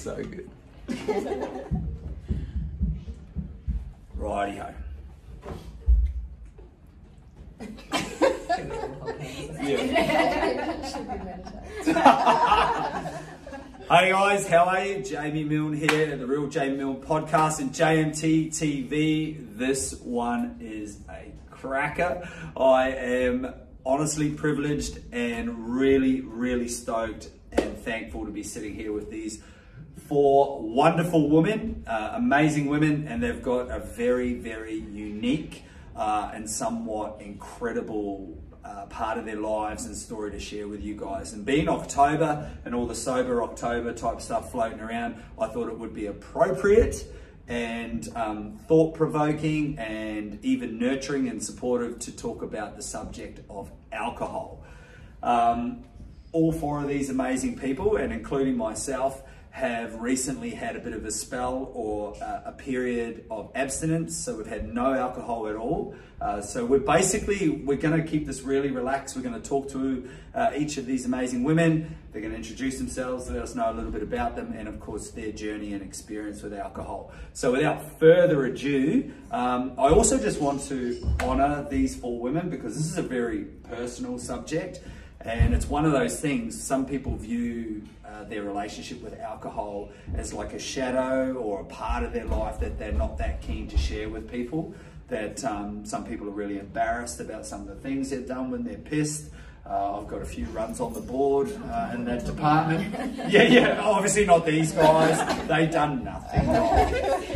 so good. Rightio. Yeah. Should be meditating. Hey guys, how are you? Jamie Milne here at the Real Jamie Milne podcast and JMT TV. This one is a cracker. I am honestly privileged and really, really stoked and thankful to be sitting here with these four wonderful women, uh, amazing women, and they've got a very, very unique uh, and somewhat incredible uh, part of their lives and story to share with you guys. And being October and all the sober October type stuff floating around, I thought it would be appropriate and um, thought provoking and even nurturing and supportive to talk about the subject of alcohol. Um, all four of these amazing people, and including myself, have recently had a bit of a spell or uh, a period of abstinence. So we've had no alcohol at all. Uh, so we're basically we're going to keep this really relaxed. We're going to talk to uh, each of these amazing women. They're going to introduce themselves, let us know a little bit about them, and of course their journey and experience with alcohol. So without further ado, um, I also just want to honour these four women because this is a very personal subject. And it's one of those things, some people view uh, their relationship with alcohol as like a shadow or a part of their life that they're not that keen to share with people. That um, some people are really embarrassed about some of the things they've done when they're pissed. Uh, I've got a few runs on the board uh, in that department. Yeah, yeah, obviously not these guys. They've done nothing.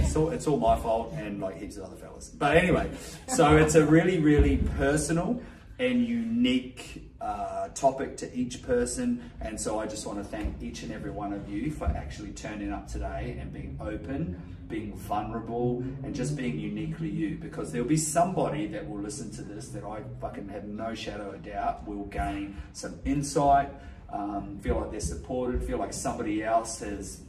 It's all, it's all my fault and like heaps of other fellas. But anyway, so it's a really, really personal and unique uh, topic to each person. And so I just want to thank each and every one of you for actually turning up today and being open, being vulnerable, and just being uniquely you. Because there'll be somebody that will listen to this that I fucking have no shadow of doubt will gain some insight, um, feel like they're supported, feel like somebody else has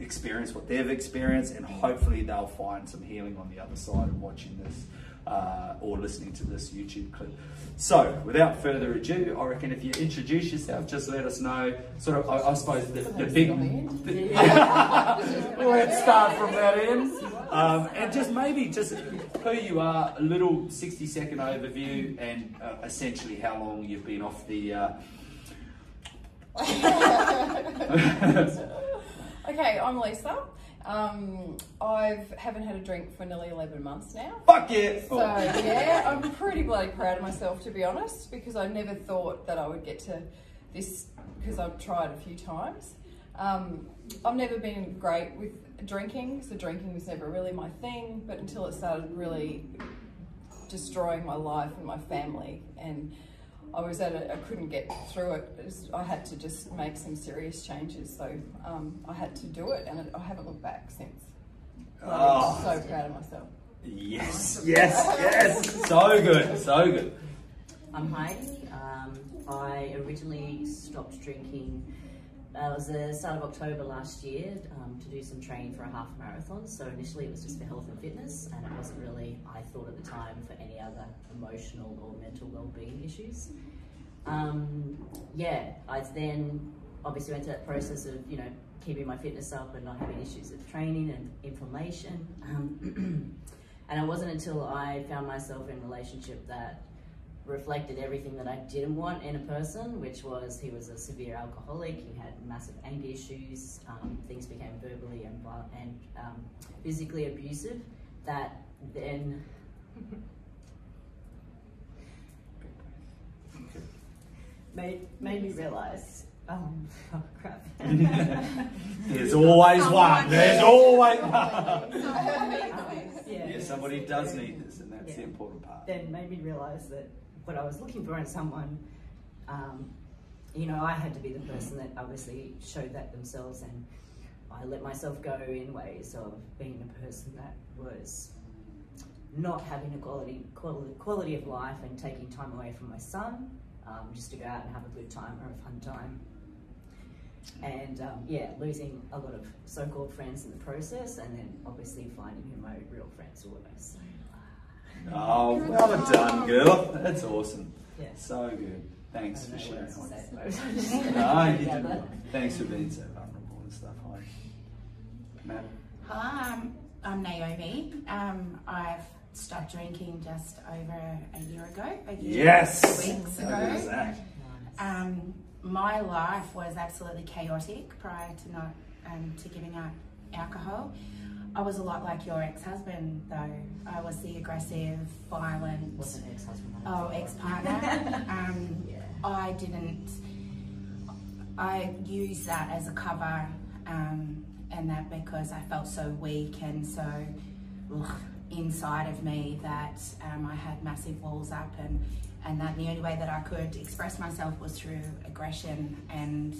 experienced what they've experienced, and hopefully they'll find some healing on the other side of watching this uh, or listening to this YouTube clip. So, without further ado, I reckon if you introduce yourself, just let us know, sort of, I, I suppose, the, the big. the- Let's start from that end. Um, and just maybe just who you are, a little 60 second overview, and uh, essentially how long you've been off the. Uh, Okay, I'm Lisa. Um, I've haven't had a drink for nearly 11 months now. fuck yeah! So, Oh. yeah, I'm pretty bloody proud of myself to be honest because I never thought that I would get to this because I've tried a few times. Um, I've never been great with drinking, so drinking was never really my thing, but until it started really destroying my life and my family and I was at it, I couldn't get through it. It was- I had to just make some serious changes, so um, I had to do it, and I haven't looked back since. But Oh. I'm so proud of myself. Yes, yes, yes! So good, so good. I'm Heidi. Um, I originally stopped drinking. Uh, it was the start of October last year um, to do some training for a half marathon. So initially it was just for health and fitness, and it wasn't really, I thought at the time, for any other emotional or mental well-being issues. Um, yeah, I then obviously went through that process of you know keeping my fitness up and not having issues with training and inflammation. Um, and it wasn't until I found myself in a relationship that reflected everything that I didn't want in a person, which was he was a severe alcoholic, he had massive anger issues, um, things became verbally and, and um, physically abusive, that then made, made me realize, um, oh crap. There's always one. There's always one. yeah, Yeah, somebody does need this, and that's the important part. then made me realize that what I was looking for in someone, um, you know, I had to be the person that obviously showed that themselves, and I let myself go in ways of being a person that was not having a quality quality, quality of life and taking time away from my son um, just to go out and have a good time or a fun time. And um, yeah, losing a lot of so-called friends in the process, and then obviously finding who my real friends were. So Oh, well done, girl. That's awesome. yeah. So good. Thanks for sharing. what else to say. No, you did well. Thanks for being so vulnerable and stuff. Hi. Matt? Hi, I'm, I'm Naomi. Um, I've stopped drinking just over a year ago. A year Yes! Weeks How good ago. that? Um, my life was absolutely chaotic prior to not um, to giving up alcohol. I was a lot like your ex-husband, though. I was the aggressive, violent, Wasn't ex-husband. oh, ex-partner. um, Yeah. I didn't. I used that as a cover, um, and that because I felt so weak and so ugh, inside of me that um, I had massive walls up, and and that the only way that I could express myself was through aggression and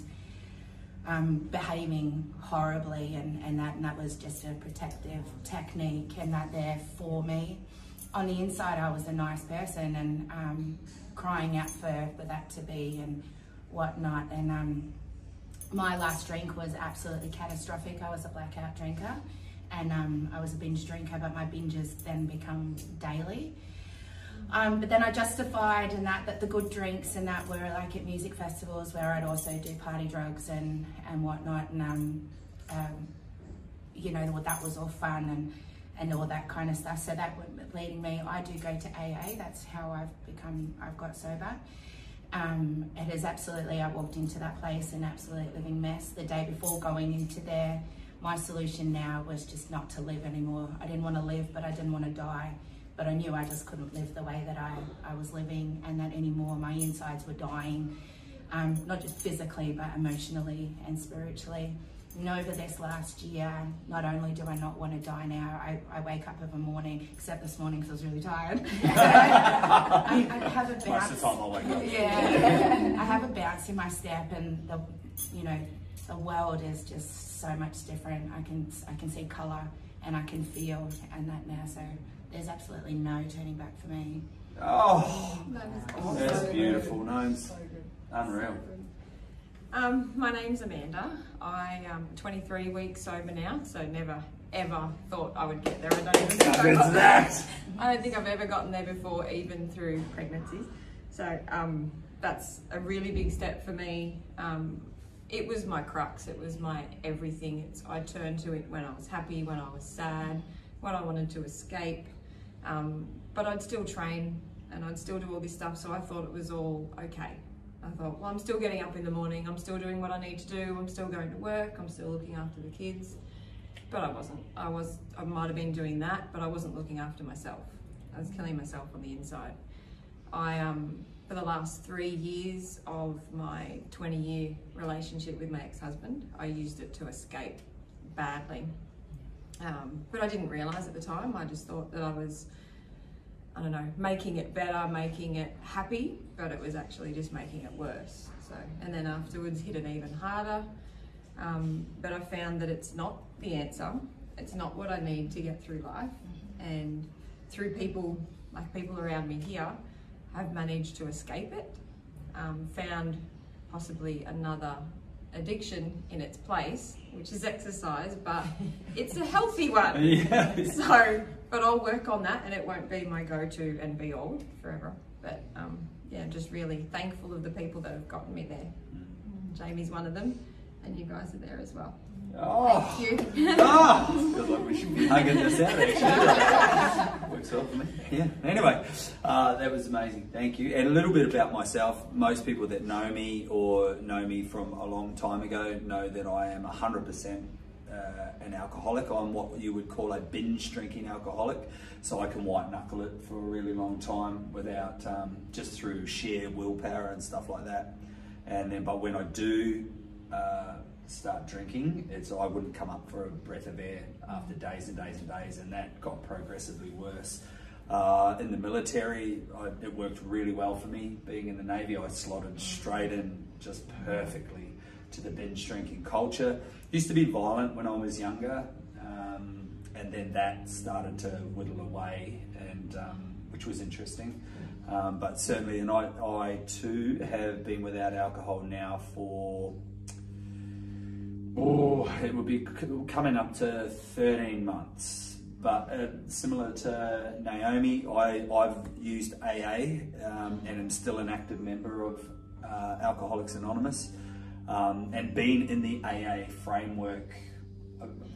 um, behaving horribly, and, and that and that was just a protective technique, and that there for me. On the inside, I was a nice person, and um, crying out for, for that to be and whatnot. And um, my last drink was absolutely catastrophic. I was a blackout drinker, and um, I was a binge drinker, but my binges then become daily. Um, but then I justified and that that the good drinks and that were like at music festivals where I'd also do party drugs and and whatnot and um, um, you know that was all fun and and all that kind of stuff. So that would leading me. I do go to AA. That's how I've become. I've got sober. Um, it is absolutely. I walked into that place an absolute living mess. The day before going into there, my solution now was just not to live anymore. I didn't want to live, but I didn't want to die but I knew I just couldn't live the way that I, I was living and that anymore. My insides were dying, um, not just physically, but emotionally and spiritually. And over this last year, not only do I not want to die now, I, I wake up every morning, except this morning because I was really tired. I, I have a Most bounce. the time I wake up. Yeah, I have a bounce in my step, and the, you know, the world is just so much different. I can I can see color and I can feel and that now. So there's absolutely no turning back for me. Oh, That is awesome. that's beautiful. good. Names. So. Unreal. So. Um, my name's Amanda. I am 23 weeks sober now, so never ever thought I would get there. I don't even think I good's got that? I don't think I've ever gotten there before, even through pregnancies. So um, that's a really big step for me. Um, it was my crux. It was my everything. It's, I turned to it when I was happy, when I was sad, when I wanted to escape. Um, but I'd still train and I'd still do all this stuff. So I thought it was all okay. I thought, well, I'm still getting up in the morning. I'm still doing what I need to do. I'm still going to work. I'm still looking after the kids. But I wasn't. I was. I might have been doing that, but I wasn't looking after myself. I was killing myself on the inside. I um, for the last three years of my 20-year relationship with my ex-husband, I used it to escape badly. Um, but I didn't realise at the time. I just thought that I was, I don't know, making it better, making it happy, but it was actually just making it worse. So, and then afterwards hit it even harder. Um, but I found that it's not the answer. It's not what I need to get through life. And through people, like people around me here, I've managed to escape it, um, found possibly another addiction in its place, which is exercise, but it's a healthy one. Yeah. So, but I'll work on that and it won't be my go to and be all forever. But um, yeah, just really thankful of the people that have gotten me there. Jamie's one of them, and you guys are there as well. Oh. Thank you. Oh, feels like we should be hugging this out actually. Works well for me. Yeah. Anyway, uh, that was amazing. Thank you. And a little bit about myself. Most people that know me or know me from a long time ago know that I am 100% uh, an alcoholic. I'm what you would call a binge drinking alcoholic. So I can white knuckle it for a really long time without um, just through sheer willpower and stuff like that. And then, but when I do uh, start drinking, it's I wouldn't come up for a breath of air after days and days and days, and that got progressively worse. Uh, in the military, I, it worked really well for me. Being in the Navy, I slotted straight in just perfectly to the binge drinking culture. Used to be violent when I was younger, um, and then that started to whittle away, and um, which was interesting. Um, but certainly, and I, I too have been without alcohol now for oh, it would be coming up to 13 months. But uh, similar to Naomi, I, I've used AA um, and am still an active member of uh, Alcoholics Anonymous um, and been in the AA framework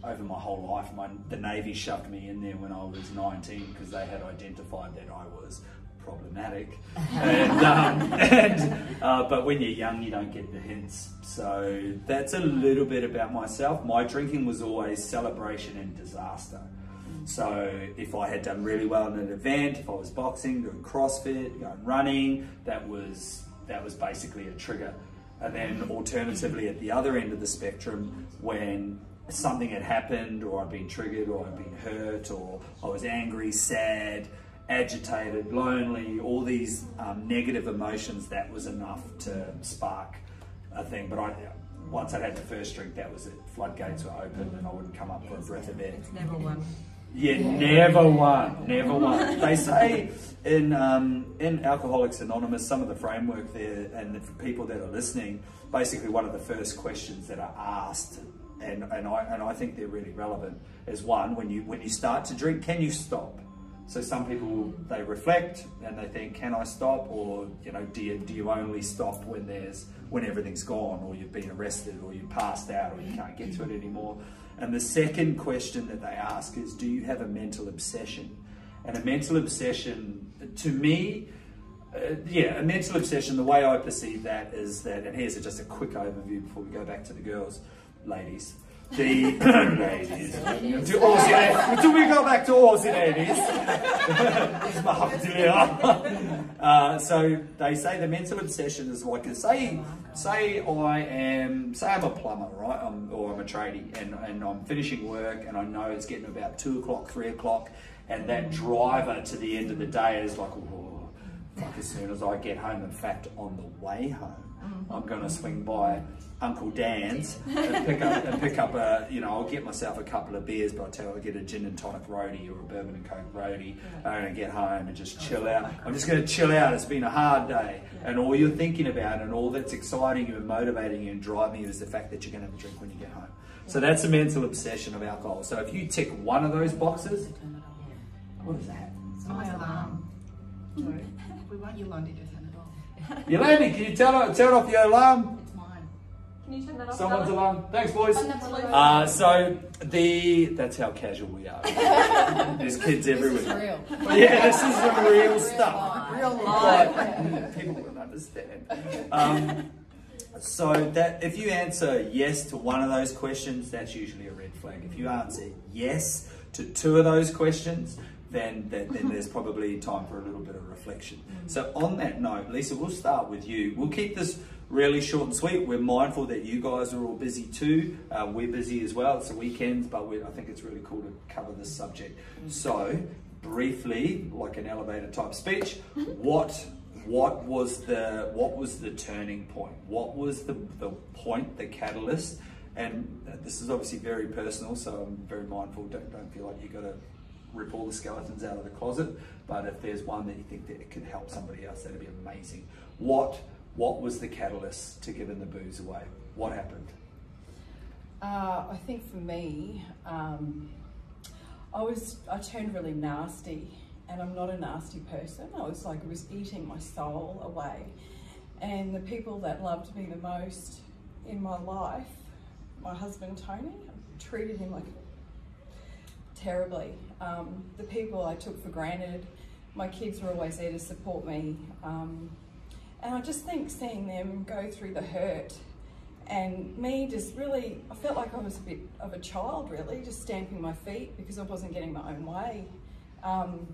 over my whole life. My, the Navy shoved me in there when I was 19 because they had identified that I was problematic. and, um, and uh, but when you're young, you don't get the hints. So that's a little bit about myself. My drinking was always celebration and disaster. So if I had done really well in an event, if I was boxing, doing CrossFit, going running, that was that was basically a trigger. And then alternatively at the other end of the spectrum, when something had happened or I'd been triggered or I'd been hurt or I was angry, sad, agitated, lonely, all these um, negative emotions, that was enough to spark a thing. But I, once I'd had the first drink, that was it. Floodgates were open and I wouldn't come up for a breath of air. It's never one. Yeah, never won, never won. They say in um, in Alcoholics Anonymous, some of the framework there, and for people that are listening, basically one of the first questions that are asked, and, and I and I think they're really relevant, is one when you when you start to drink, can you stop? So some people they reflect and they think, can I stop, or you know, do you do you only stop when there's when everything's gone, or you've been arrested, or you passed out, or you can't get to it anymore? And the second question that they ask is, do you have a mental obsession? And a mental obsession, to me, uh, yeah, a mental obsession, the way I perceive that is that, and here's just a quick overview before we go back to the girls, ladies. The ladies. To Aussie, until we go back to Aussie ladies. uh, so they say the mental obsession is like, say, say I am, say I'm a plumber, right? I'm, or I'm a tradie and, and I'm finishing work and I know it's getting about two o'clock, three o'clock, and that driver to the end of the day is like, oh, fuck, as soon as I get home, in fact, on the way home, I'm going to swing by Uncle Dan's and pick up and pick up a you know I'll get myself a couple of beers, but I tell you I'll get a gin and tonic roadie or a bourbon and coke roadie, and I get home and just chill out. I'm just going to chill out. It's been a hard day, and all you're thinking about and all that's exciting you and motivating you and driving you is the fact that you're going to have a drink when you get home. So that's a mental obsession of alcohol. So if you tick one of those boxes, what is that? It's my alarm. We want Yolandi to turn it can you turn, turn off your alarm? It's mine. Can you turn that off? Someone's Stella? alarm. Thanks, boys. Absolutely. Uh, so the that's how casual we are. There's kids This is everywhere. real. Yeah, this is the real stuff. life. Real life. Like, people wouldn't understand. Um, so that if you answer yes to one of those questions, that's usually a red flag. If you answer yes to two of those questions, then then, then there's probably time for a little bit of reflection. Mm. So on that note, Lisa, we'll start with you. We'll keep this really short and sweet. We're mindful that you guys are all busy too. Uh, we're busy as well. It's the weekends, but we, I think it's really cool to cover this subject. Mm. So briefly, like an elevator type speech, what what was the what was the turning point? What was the the point, the catalyst? And uh, this is obviously very personal, so I'm very mindful. Don't don't feel like you got to rip all the skeletons out of the closet. But if there's one that you think that it could help somebody else, that'd be amazing. What what was the catalyst to giving the booze away? What happened? Uh, I think for me, um, I was I turned really nasty, and I'm not a nasty person. I was like it was eating my soul away, and the people that loved me the most in my life, my husband Tony, I treated him like terribly. Um, the people I took for granted, my kids were always there to support me, um, and I just think seeing them go through the hurt and me just really i felt like i was a bit of a child really just stamping my feet because i wasn't getting my own way. Um,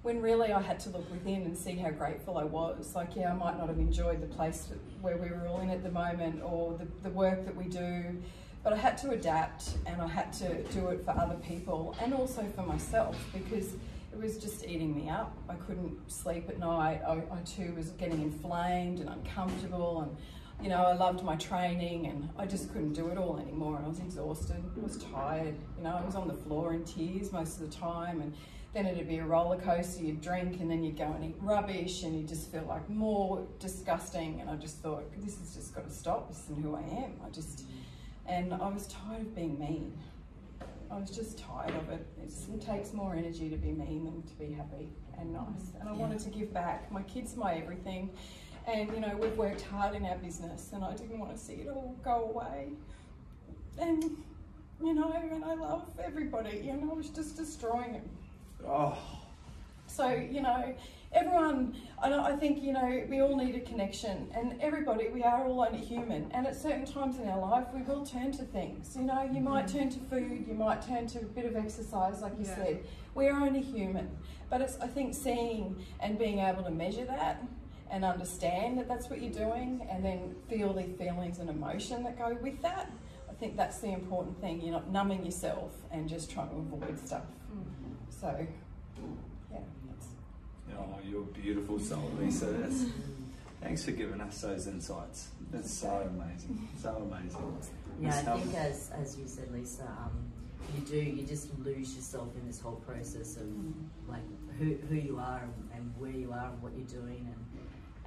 when really i had to look within and see how grateful i was. Like yeah i might not have enjoyed the place where we were all in at the moment or the, the work that we do but i had to adapt and i had to do it for other people and also for myself because it was just eating me up i couldn't sleep at night i, I too was getting inflamed and uncomfortable and you know, I loved my training and I just couldn't do it all anymore. I was exhausted, I was tired, you know, I was on the floor in tears most of the time. And then it'd be a roller coaster, you'd drink and then you'd go and eat rubbish and you just feel like more disgusting. And I just thought, this has just got to stop. This isn't who I am. I just, and I was tired of being mean. I was just tired of it. It takes more energy to be mean than to be happy and nice. And I wanted to give back. My kids, my everything. And you know, we've worked hard in our business, and I didn't want to see it all go away. And you know, and I love everybody, know, I was just destroying it. Oh, So, you know, everyone, I, I think, you know, we all need a connection, and everybody, we are all only human. And at certain times in our life, we will turn to things. You know, you might mm-hmm. turn to food, you might turn to a bit of exercise, like you Yeah. said. We're only human. But it's, I think, seeing and being able to measure that and understand that that's what you're doing, and then feel the feelings and emotion that go with that. I think that's the important thing. You're not numbing yourself and just trying to avoid stuff. Mm-hmm. So, yeah. That's, oh, you're a beautiful soul, Lisa. That's, thanks for giving us those insights. That's so amazing. So amazing. Yeah, It's I think as as you said, Lisa, um, you do you just lose yourself in this whole process of like who who you are and, and where you are and what you're doing and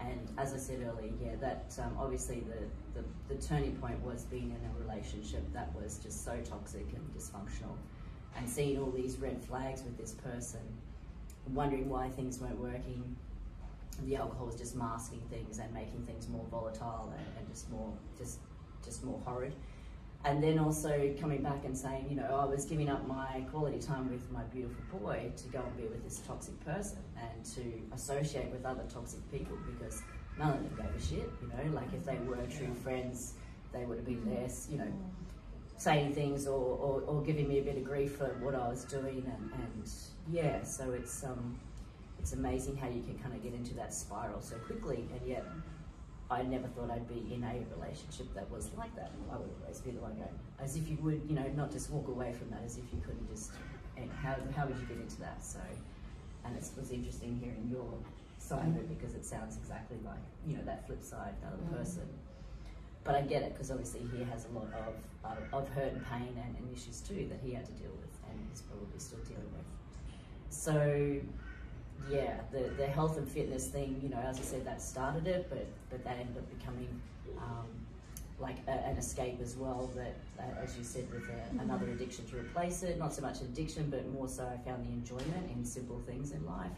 and as I said earlier, yeah, that um, obviously the, the the turning point was being in a relationship that was just so toxic and dysfunctional, and seeing all these red flags with this person, wondering why things weren't working. The alcohol was just masking things and making things more volatile and, and just more just just more horrid. And then also coming back and saying, you know, oh, I was giving up my quality time with my beautiful boy to go and be with this toxic person and to associate with other toxic people because none of them gave a shit, you know, like if they were true friends, they would have been mm-hmm. there, you know, saying things or, or, or giving me a bit of grief for what I was doing and, and yeah, so it's um it's amazing how you can kind of get into that spiral so quickly and yet I never thought I'd be in a relationship that was like that. I would always be the one going, as if you would, you know, not just walk away from that, as if you couldn't just. And how how would you get into that? So, and it was interesting hearing your side of it because it sounds exactly like you know that flip side, the other Mm. person. But I get it because obviously he has a lot of of, of hurt and pain and, and issues too that he had to deal with and is probably still dealing with. So yeah, the, the health and fitness thing, you know, as I said, that started it, but, but that ended up becoming um, like a, an escape as well. That, uh, as you said, with a, another addiction to replace it, not so much addiction, but more so I found the enjoyment in simple things in life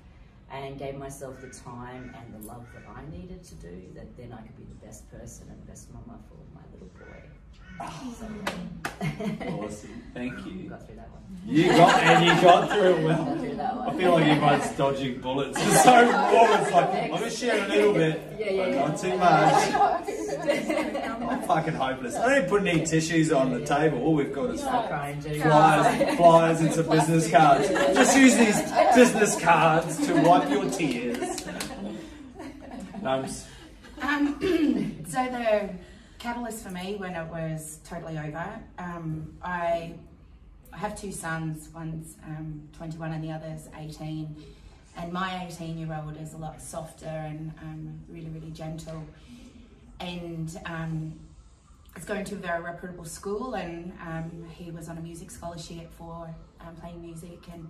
and gave myself the time and the love that I needed to do, that then I could be the best person and best mama for my little boy. So, Awesome. Thank you. got through that one. You got and you got through it Got well. through that I one. feel like everyone's dodging bullets. It's so warm. It's like I'm gonna share a little bit, Yeah, yeah, yeah. not too much. I'm fucking hopeless. I don't put any tissues on the table. All we've got is Start crying, flyers, flyers and some business cards. Just use these business cards to wipe your tears. Nums. Um, so the catalyst for me when it was totally over, um, I, I have two sons. One's um, 21 and the other's 18. And my 18 year old is a lot softer and um, really, really gentle. And um, is going to a very reputable school, and um, he was on a music scholarship for um, playing music. And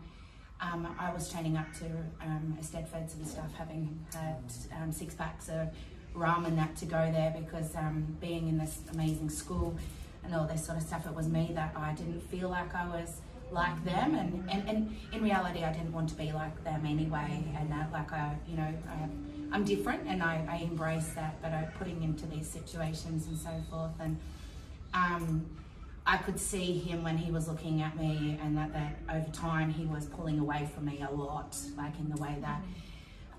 um, I was training up to um, Eisteddfods and stuff, having had six packs of rum and that to go there because um, being in this amazing school and all this sort of stuff, it was me that I didn't feel like I was like them, and, and, and in reality, I didn't want to be like them anyway. And that, like, I, you know, I, I'm different, and I, I embrace that. But I'm putting into these situations and so forth, and um, I could see him when he was looking at me, and that, that over time he was pulling away from me a lot, like in the way that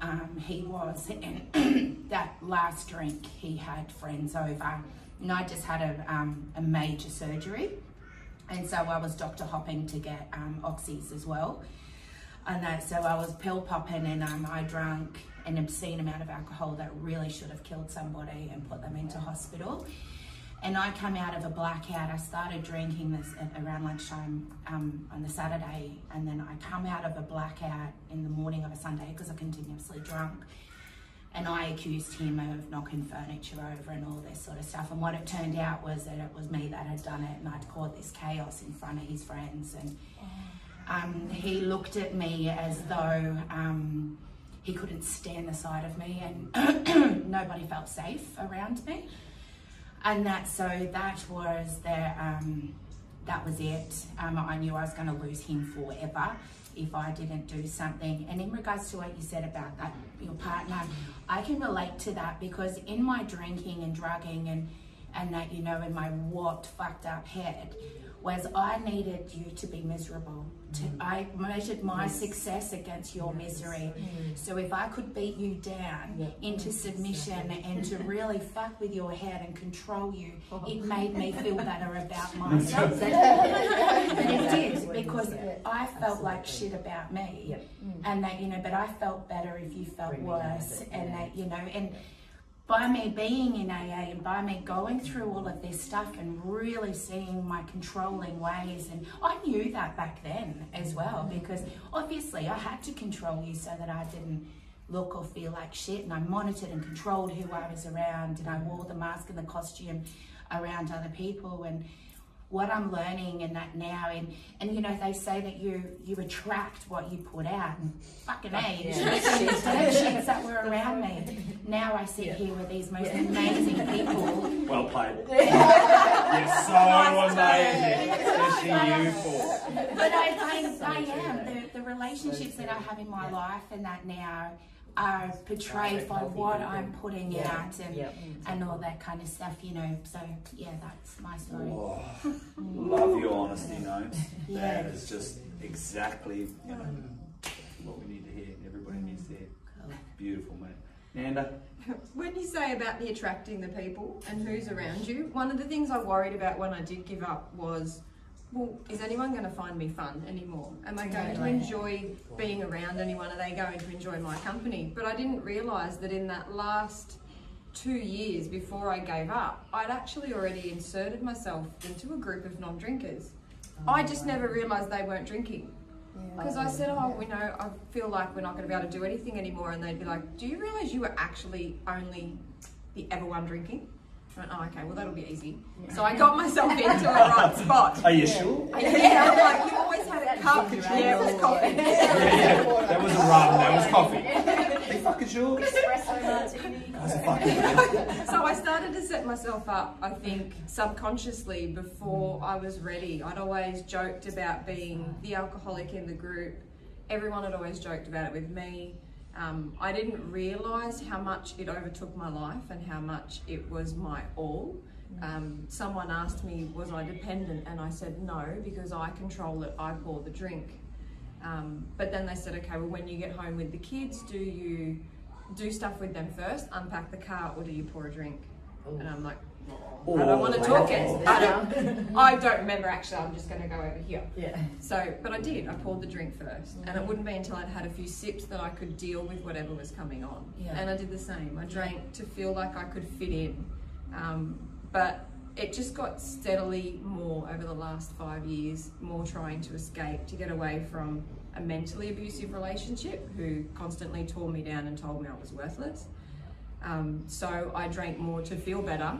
um, he was. And that last drink, he had friends over, and I just had a, um, a major surgery, and so I was doctor hopping to get um, oxys as well. And that, so I was pill popping, and um, I drank an obscene amount of alcohol that really should have killed somebody and put them into hospital. And I come out of a blackout. I started drinking this around lunchtime um, on the Saturday, and then I come out of a blackout in the morning of a Sunday because I continuously drunk. And I accused him of knocking furniture over and all this sort of stuff. And what it turned out was that it was me that had done it, and I'd caused this chaos in front of his friends. And um, he looked at me as though um, he couldn't stand the sight of me, and nobody felt safe around me and that so that was the um, that was it. Um, I knew I was going to lose him forever if I didn't do something. And in regards to what you said about that your partner, I can relate to that because in my drinking and drugging and and that you know in my warped fucked up head, was I needed you to be miserable. To, I measured my success against your misery. So if I could beat you down into submission and to really fuck with your head and control you, it made me feel better about myself. it did because I felt like shit about me, Yep. and that you know. But I felt better if you felt Bring worse, and that you know, and by me being in AA and by me going through all of this stuff and really seeing my controlling ways, and I knew that back then as well mm-hmm. because obviously I had to control you so that I didn't look or feel like shit, and I monitored and controlled who I was around, and I wore the mask and the costume around other people, and what I'm learning and that now and and you know they say that you you attract what you put out and fucking a Yeah. those shits that were around me. Now I sit here with these most amazing people. Well played. You're so amazing, especially you four. But I, I, I am. The, the relationships that I have in my life and that now are portrayed by what I'm putting Yeah. out and, Yep. and all that kind of stuff, you know. So, yeah, that's my story. Oh, love your honesty, Notes. Yeah. That is just exactly you know, what we need to hear. Everybody needs to hear. Beautiful, mate. Nanda, When you say about the attracting the people and who's around you, one of the things I worried about when I did give up was, well, is anyone going to find me fun anymore? Am I going to enjoy being around anyone? Are they going to enjoy my company? But I didn't realise that in that last two years before I gave up, I'd actually already inserted myself into a group of non-drinkers. Oh, I just never realised they weren't drinking. Because I said, oh, you know, I feel like we're not going to be able to do anything anymore. And they'd be like, do you realise you were actually only the ever one drinking? I went, oh, okay, well, that'll be easy. So I got myself into a right spot. are you sure? Yeah, I'm like, you always had a cup. Yeah, it was coffee. Yeah, yeah. That was a rum, that was coffee. Are you fucking sure? Espresso martini. Fucking so I started to set myself up, I think, subconsciously before I was ready. I'd always joked about being the alcoholic in the group. Everyone had always joked about it with me. Um, I didn't realise how much it overtook my life and how much it was my all. Um, someone asked me, was I dependent? And I said no, because I control it, I pour the drink. Um, but then they said, okay, well, when you get home with the kids, do you do stuff with them first, unpack the car, or do you pour a drink? And I'm like, I don't want to Oh, talk it. I don't, I don't remember actually. I'm just going to go over here. Yeah. So, but I did. I poured the drink first, and it wouldn't be until I'd had a few sips that I could deal with whatever was coming on. Yeah. And I did the same. I drank to feel like I could fit in, um, but it just got steadily more over the last five years. More trying to escape, to get away from a mentally abusive relationship who constantly tore me down and told me I was worthless. Um, so I drank more to feel better.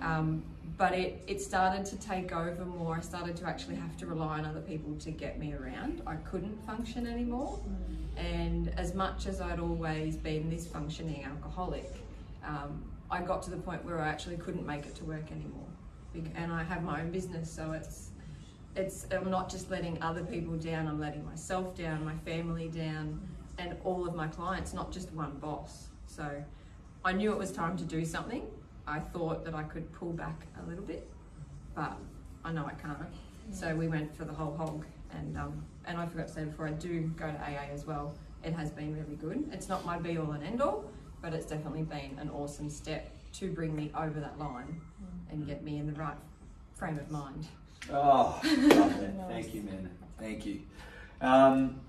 Um, but it, it started to take over more. I started to actually have to rely on other people to get me around. I couldn't function anymore. And as much as I'd always been this functioning alcoholic, um, I got to the point where I actually couldn't make it to work anymore. And I have my own business, so it's it's I'm not just letting other people down, I'm letting myself down, my family down, and all of my clients, not just one boss. So I knew it was time to do something. I thought that I could pull back a little bit, but I know I can't. So we went for the whole hog, and um, and I forgot to say before I do go to AA as well. It has been really good. It's not my be all and end all, but it's definitely been an awesome step to bring me over that line and get me in the right frame of mind. Oh, love. Thank you, man. Thank you. Um,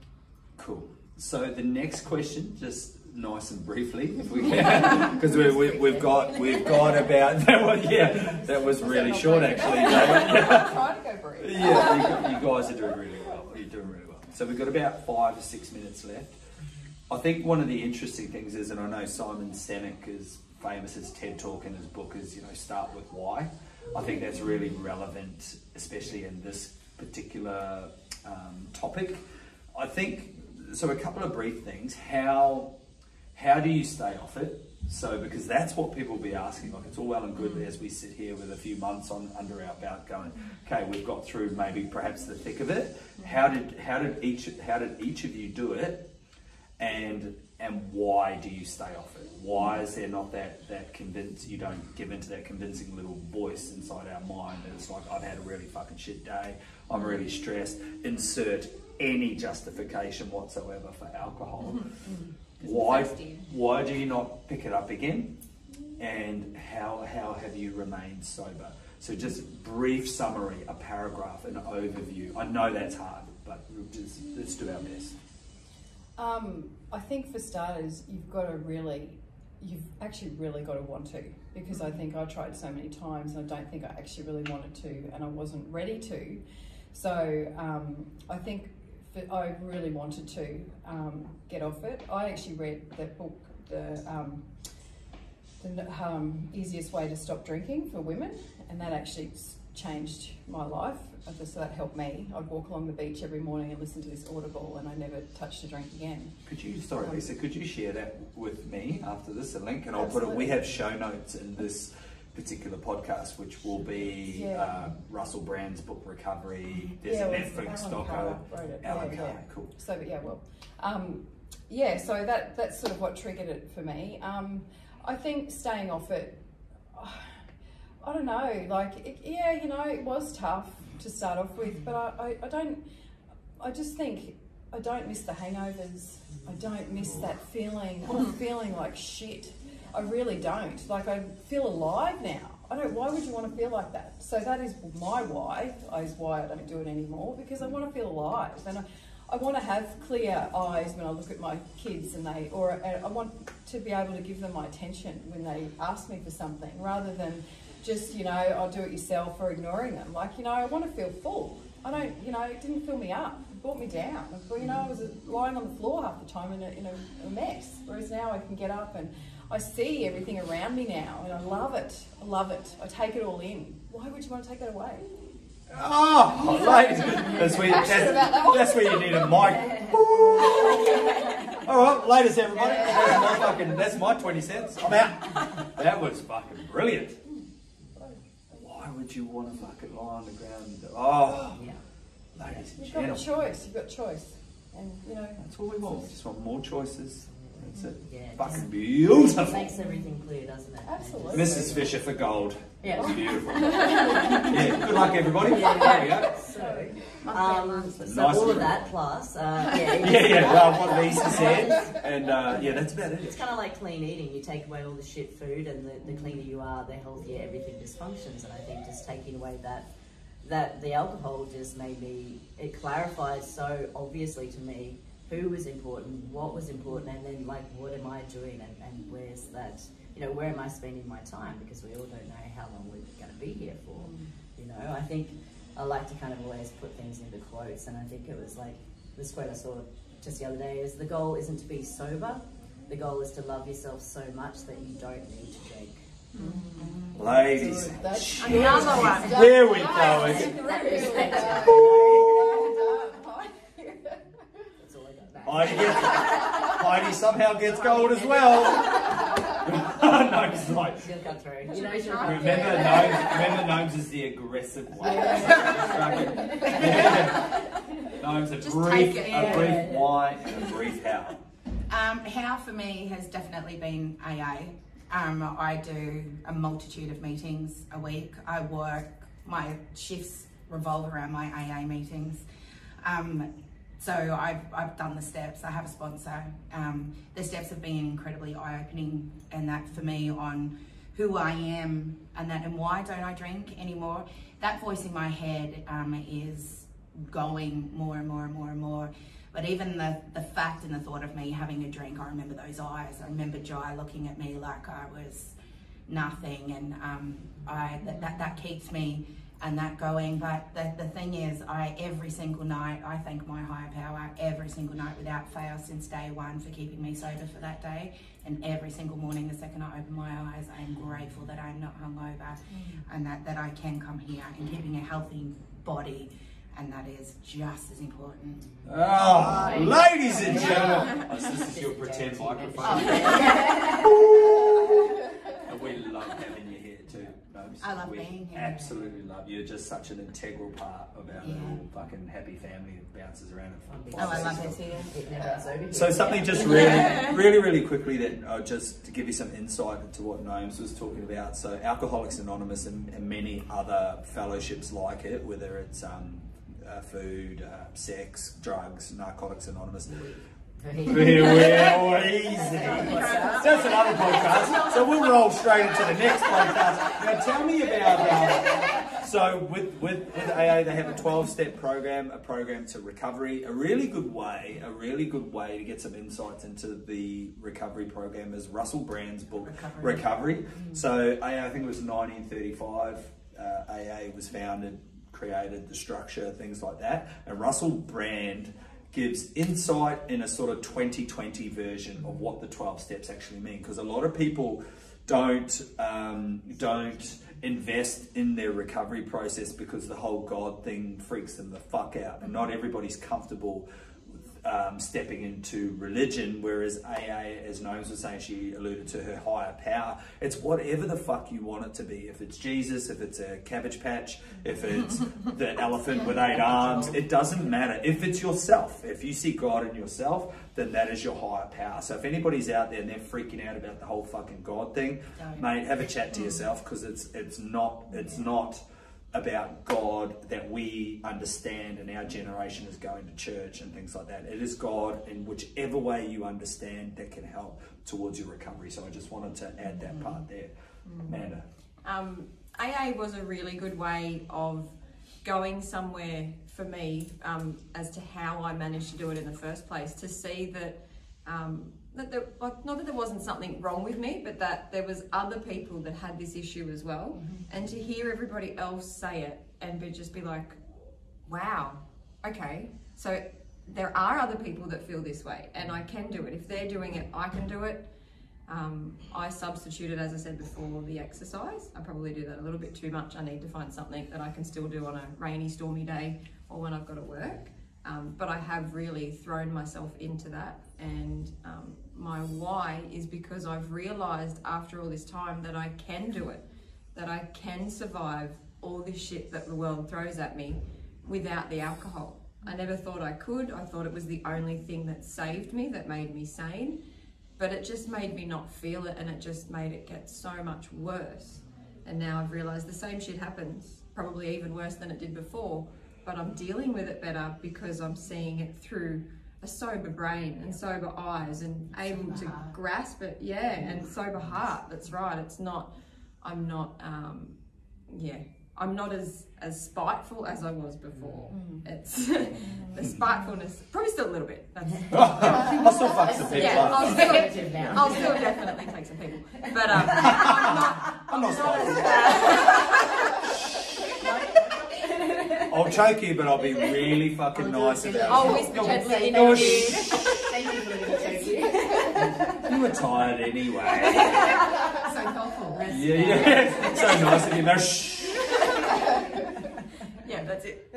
cool. So the next question, just nice and briefly, if we can, because we, we, we've got we've got about that was yeah that was really short actually. David. I'm trying to go brief. Yeah, you, you guys are doing really well. You're doing really well. So we've got about five or six minutes left. I think one of the interesting things is, and I know Simon Sinek is famous as TED Talk and his book is, you know, start with why. I think that's really relevant, especially in this particular um, topic. I think so. A couple of brief things. How how do you stay off it? So because that's what people will be asking. Like it's all well and good mm. as we sit here with a few months on under our belt, going, okay, we've got through maybe perhaps the thick of it. Mm. How did how did each how did each of you do it, and and why do you stay off it? why is there not that that convince you don't give into that convincing little voice inside our mind that it's like I've had a really fucking shit day, I'm really stressed. Insert any justification whatsoever for alcohol. Mm-hmm. Mm-hmm. Why why do you not pick it up again? And how how have you remained sober? So just brief summary, a paragraph, an overview. I know that's hard, but we'll just let's do our best. Um, I think for starters, you've got to really, you've actually really got to want to, because I think I tried so many times and I don't think I actually really wanted to, and I wasn't ready to. So um, I think that I really wanted to um, get off it. I actually read that book, the um, the um, easiest way to stop drinking for women, and that actually changed my life. Uh, So that helped me. I'd walk along the beach every morning and listen to this audible, and I never touched a drink again. Could you, sorry Lisa, could you share that with me after this, a link, and I'll put it, we have show notes in this particular podcast, which will be Yeah. uh, Russell Brand's book Recovery, there's Yeah, a Netflix doco, Carr wrote it. Allen Yeah, Carr, cool. So, yeah, well, um, yeah. So that that's sort of what triggered it for me. Um, I think staying off it. I don't know. Like, it, yeah, you know, it was tough to start off with, but I, I, I don't. I just think I don't miss the hangovers. I don't miss that feeling of feeling like shit. I really don't. Like I feel alive now. I don't. Why would you want to feel like that? So that is my why. Is why I don't do it anymore because I want to feel alive and I, I want to have clear eyes when I look at my kids and they or I want to be able to give them my attention when they ask me for something rather than just you know I'll do it yourself or ignoring them. Like you know I want to feel full. I don't. You know it didn't fill me up. It brought me down. You know I was lying on the floor half the time in a, in a mess. Whereas now I can get up and I see everything around me now and I love it. I love it. I take it all in. Why would you want to take that away? Ah, oh, ladies, that's where, Passionate about that that's, where you need a mic. All right, ladies, everybody. That's my fucking. That's my twenty cents. I'm out. That was fucking brilliant. Why would you want to fucking lie on the ground? Oh, Yeah. ladies and You've got a choice. You've got choice. And you know that's all we want. We just want more choices. That's it. Yeah. Fucking It beautiful. makes everything clear, doesn't it? Absolutely. Mrs. Fisher for gold. Yeah. That's beautiful. yeah, good luck, everybody. There we go. So, um, so Nice all and of that plus, uh, yeah, it Yeah, is- yeah, well, what Lisa said. And uh, yeah, that's about it. It's it. kind of like clean eating. You take away all the shit food, and the, the cleaner you are, the healthier everything just functions. And I think just taking away that that the alcohol just made me. It clarified so obviously to me who was important, what was important, and then like what am I doing, and, and where's that. You know, where am I spending my time? Because we all don't know how long we're going to be here for. Mm. You know, I think I like to kind of always put things into quotes, and I think it was like this quote I saw just the other day is the goal isn't to be sober, the goal is to love yourself so much that you don't need to drink. Mm. Ladies. Good. That's Another one. Here we go. That's all I got back. Heidi, gets, Heidi somehow gets gold as well. no, it's like. She'll cut through. Should You know, we she'll try? through. Remember, Gnomes, remember, Gnomes is the aggressive one. Gnomes, a Just brief, take it, a yeah. brief why and a brief how. Um, how for me has definitely been AA. Um, I do a multitude of meetings a week. I work, my shifts revolve around my AA meetings. Um, so I've, I've done the steps. I have a sponsor. Um, the steps have been incredibly eye-opening, and that for me on who I am and that and why don't I drink anymore. That voice in my head um, is going more and more and more and more. But even the, the fact and the thought of me having a drink, I remember those eyes. I remember Jai looking at me like I was nothing, and um, I that, that that keeps me and that going. But the, the thing is, I every single night I thank my higher power every single night without fail since day one for keeping me sober for that day. And every single morning, the second I open my eyes, I am grateful that I'm not hungover and that, that I can come here and keeping a healthy body. And that is just as important. Oh, ladies and gentlemen. Oh, so this is your pretend microphone. And we love having you here too, Gnomes. I love we being here. absolutely love you. You're just such an integral part of our Yeah. little fucking happy family that bounces around. and Oh, I love flies. it here. It never ends over here. So something just really, really, really quickly that uh, just to give you some insight into what Gnomes was talking about. So Alcoholics Anonymous and, and many other fellowships like it, whether it's um, uh, food, uh, sex, drugs, Narcotics Anonymous. We're, we're easy. That's another podcast. So we'll roll straight into the next podcast. Now tell me about. Uh, so with, with with AA, they have a twelve step program, a program to recovery. A really good way, a really good way to get some insights into the recovery program is Russell Brand's book Recovery. Recovery. So AA, I think it was 1935. Uh, AA was founded, created the structure, things like that. And Russell Brand gives insight in a sort of 2020 version of what the 12 steps actually mean because a lot of people don't um, don't invest in their recovery process because the whole god thing freaks them the fuck out and not everybody's comfortable um, stepping into religion, whereas AA, as Gnomes was saying, she alluded to her higher power. It's whatever the fuck you want it to be. If it's Jesus, if it's a cabbage patch, if it's the elephant with eight arms, it doesn't matter. If it's yourself, if you see God in yourself, then that is your higher power. So if anybody's out there and they're freaking out about the whole fucking God thing, Don't. mate, have a chat to yourself because it's it's not it's not about God that we understand and our generation is going to church and things like that. It is God in whichever way you understand that can help towards your recovery. So I just wanted to add that part there. Amanda. Um, AA was a really good way of going somewhere for me um, as to how I managed to do it in the first place. To see that, um, that there, like, not that there wasn't something wrong with me, but that there was other people that had this issue as well, and to hear everybody else say it and be, just be like, wow, okay, so there are other people that feel this way, and I can do it. If they're doing it, I can do it. Um, I substituted, as I said before, the exercise. I probably do that a little bit too much. I need to find something that I can still do on a rainy, stormy day or when I've got to work. Um, but I have really thrown myself into that. And um, my why is because I've realized after all this time that I can do it, that I can survive all this shit that the world throws at me without the alcohol. I never thought I could. I thought it was the only thing that saved me, that made me sane but it just made me not feel it and it just made it get so much worse and now i've realized the same shit happens probably even worse than it did before but i'm dealing with it better because i'm seeing it through a sober brain and sober eyes and able to heart. grasp it yeah and sober heart that's right it's not i'm not um yeah i'm not as as spiteful as i was before it's the spitefulness probably still a little bit that's I'll still fuck some people yeah. I'll still, I'll still definitely take some people. But um, I'm not, I'm not spiteful. I'll choke you, but I'll be really fucking nice about it. I'll whisper gently in No, your ear. Thank you for letting me take you. You were tired anyway. So thoughtful. Yeah, yeah. So nice of you. Now, shh. Yeah, that's it.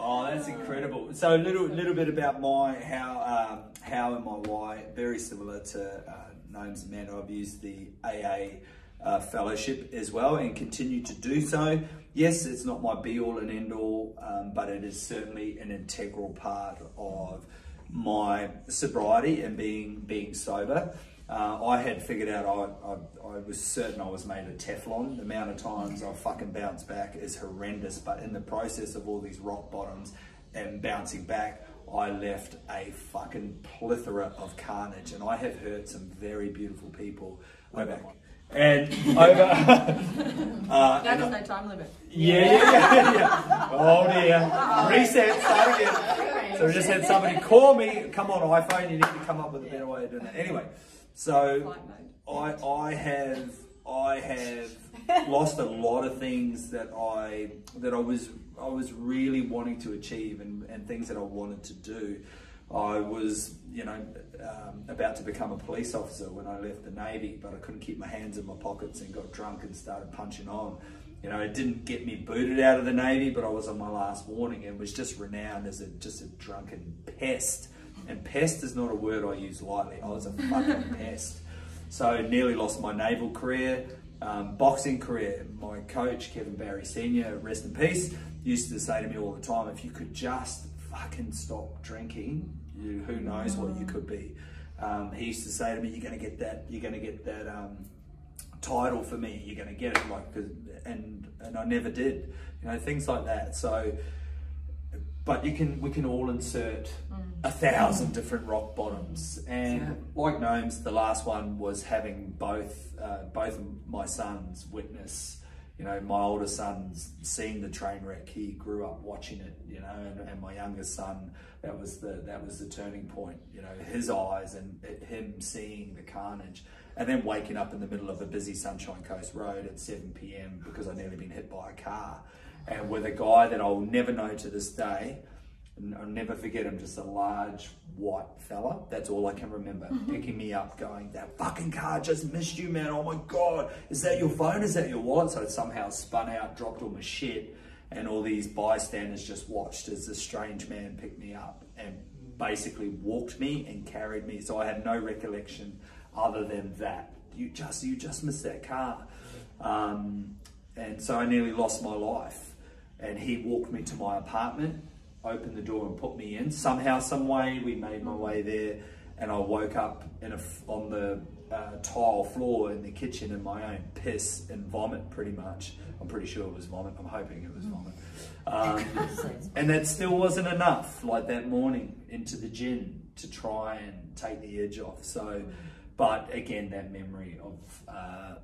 Oh, that's incredible. So a little little bit about my how um, how and my why. Very similar to uh, Gnomes and Man. I've used the AA uh, fellowship as well and continue to do so. Yes, it's not my be all and end all, um, but it is certainly an integral part of my sobriety and being being sober. Uh, I had figured out I, I, I was certain I was made of Teflon. The amount of times I fucking bounced back is horrendous, but in the process of all these rock bottoms and bouncing back, I left a fucking plethora of carnage, and I have hurt some very beautiful people over and over. uh, Now and there's no time limit. yeah, yeah, yeah, yeah. Oh dear. Reset, start again. So we just had somebody call me, come on iPhone, you need to come up with a better way of doing it. Anyway, so I I have I have lost a lot of things that I that I was I was really wanting to achieve and, and things that I wanted to do. I was, you know, um, about to become a police officer when I left the Navy, but I couldn't keep my hands in my pockets and got drunk and started punching on. You know, it didn't get me booted out of the Navy, but I was on my last warning and was just renowned as a just a drunken pest. And pest is not a word I use lightly. I was a fucking pest. So nearly lost my naval career, um, boxing career. My coach Kevin Barry Senior, rest in peace, used to say to me all the time, if you could just fucking stop drinking, you, who knows what you could be. Um, he used to say to me, "You're going to get that. You're going to get that um, title for me. You're going to get it." Like, and and I never did. You know, things like that. So, but you can we can all insert a thousand different rock bottoms. And like gnomes, the last one was having both uh, both my sons witness. You know, my older son's seeing the train wreck. He grew up watching it. You know, and, and my youngest son, that was the that was the turning point. You know, his eyes and it- him seeing the carnage, and then waking up in the middle of a busy Sunshine Coast Road at 7 p.m. because I'd nearly been hit by a car, and with a guy that I'll never know to this day. And I'll never forget him, just a large white fella. That's all I can remember. Picking me up, going, That fucking car just missed you, man. Oh my God. Is that your phone? Is that your wallet? So it somehow spun out, dropped all my shit. And all these bystanders just watched as this strange man picked me up and basically walked me and carried me. So I had no recollection other than that. You just, you just missed that car. Um, and so I nearly lost my life. And he walked me to my apartment, opened the door, and put me in. Somehow, some way, we made my way there, and I woke up in a on the uh, tile floor in the kitchen in my own piss and vomit, pretty much. I'm pretty sure it was vomit. I'm hoping it was vomit. Um, and that still wasn't enough. Like that morning into the gin to try and take the edge off. So, but again, that memory of uh,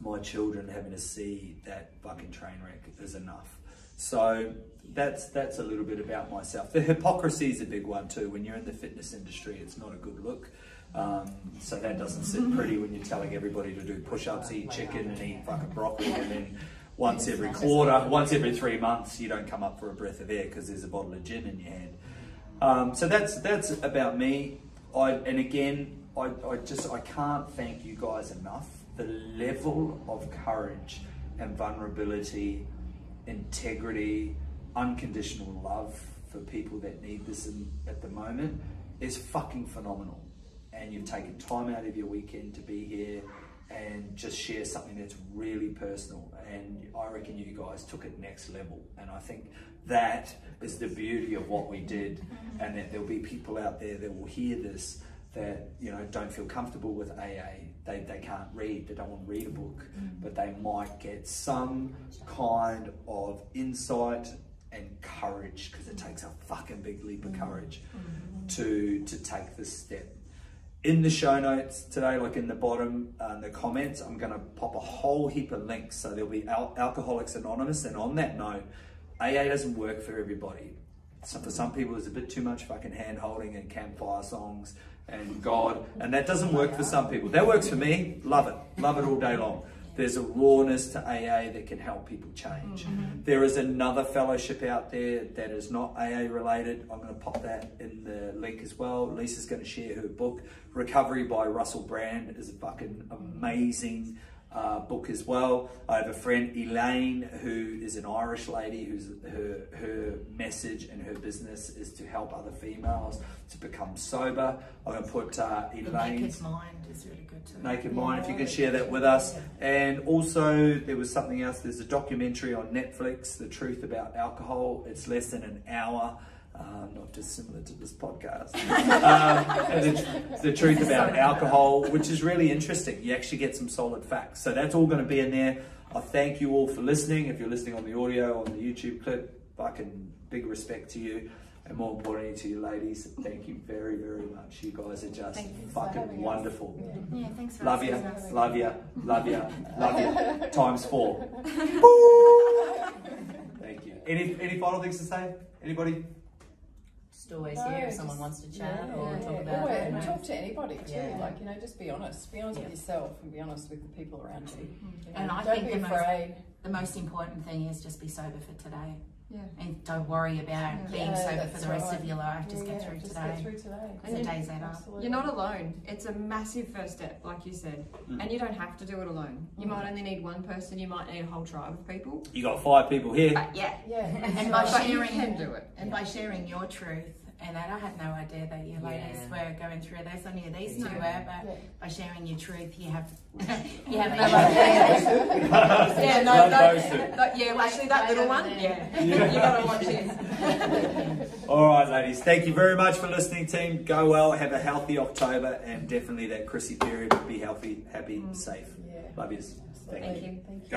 my children having to see that fucking train wreck is enough. So that's that's a little bit about myself. The hypocrisy is a big one too. When you're in the fitness industry, it's not a good look. Um, so that doesn't sit pretty when you're telling everybody to do push-ups, eat chicken, and eat fucking broccoli, and then once every quarter, once every three months, you don't come up for a breath of air because there's a bottle of gin in your hand. Um, so that's that's about me. I and again, I, I just I can't thank you guys enough. The level of courage and vulnerability, integrity, unconditional love for people that need this in, at the moment is fucking phenomenal. And you've taken time out of your weekend to be here and just share something that's really personal. And I reckon you guys took it next level. And I think that is the beauty of what we did. And that there'll be people out there that will hear this that you know don't feel comfortable with AA. They, they can't read. They don't want to read a book, mm. but they might get some kind of insight and courage because it takes a fucking big leap of mm. courage mm. to to take this step in the show notes today, like in the bottom, uh, the comments, I'm going to pop a whole heap of links. So there'll be Al- Alcoholics Anonymous. And on that note, AA doesn't work for everybody. So for some people, there's a bit too much fucking hand holding and campfire songs and God. And that doesn't work for some people. That works for me. Love it. Love it all day long. There's a rawness to AA that can help people change. Mm-hmm. There is another fellowship out there that is not AA related. I'm going to pop that in the link as well. Lisa's going to share her book, Recovery by Russell Brand, is a fucking amazing uh, book as well. I have a friend Elaine who is an Irish lady who's her her message and her business is to help other females to become sober. I'm going to put uh, Elaine's Naked Mind is really good too. Naked Mind, if you can share that with us. And also, there was something else. There's a documentary on Netflix, The Truth About Alcohol. It's less than an hour. Uh, not dissimilar to this podcast. um, and the, the truth about alcohol, which is really interesting. You actually get some solid facts. So that's all going to be in there. I thank you all for listening. If you're listening on the audio, on the YouTube clip, fucking big respect to you. And more importantly to you ladies, thank you very, very much. You guys are just Thank you for having fucking us. wonderful. Yeah, thanks for Love you, love you, love you, love you. Times four. Thank you. Any any final things to say? Anybody? Just always No, here if someone wants to chat Yeah, or talk about Or, it. and talk to anybody too. Yeah. Like you know, just be honest. Be honest Yeah. with yourself and be honest with the people around you. Mm-hmm. You know, And I don't think the most- The most important thing is just be sober for today. Yeah. And don't worry about Yeah. being Yeah, sober for the rest right. of your life. Just Yeah, get yeah, through just today. Get through today. The And you- days that are. Absolutely. You're not alone. It's a massive first step, like you said. Mm. And you don't have to do it alone. You Mm. might only need one person, you might need a whole tribe of people. You got five people here. But yeah, Yeah. And by but you sharing- can do it. And by sharing your truth, and that I had no idea that you ladies Yeah. were going through this. I knew these No. two were, but Yeah. by sharing your truth, you have you have no Yeah. idea. Yeah, no, Love that, those two. that- yeah, actually, that little one, there. yeah, you gotta watch this. All right, ladies. Thank you very much for listening, team. Go well. Have a healthy October, and definitely that Chrissy period. Be healthy, happy, mm. safe. Yeah. Love yous. Thank, Thank you. you. Thank you. Ah.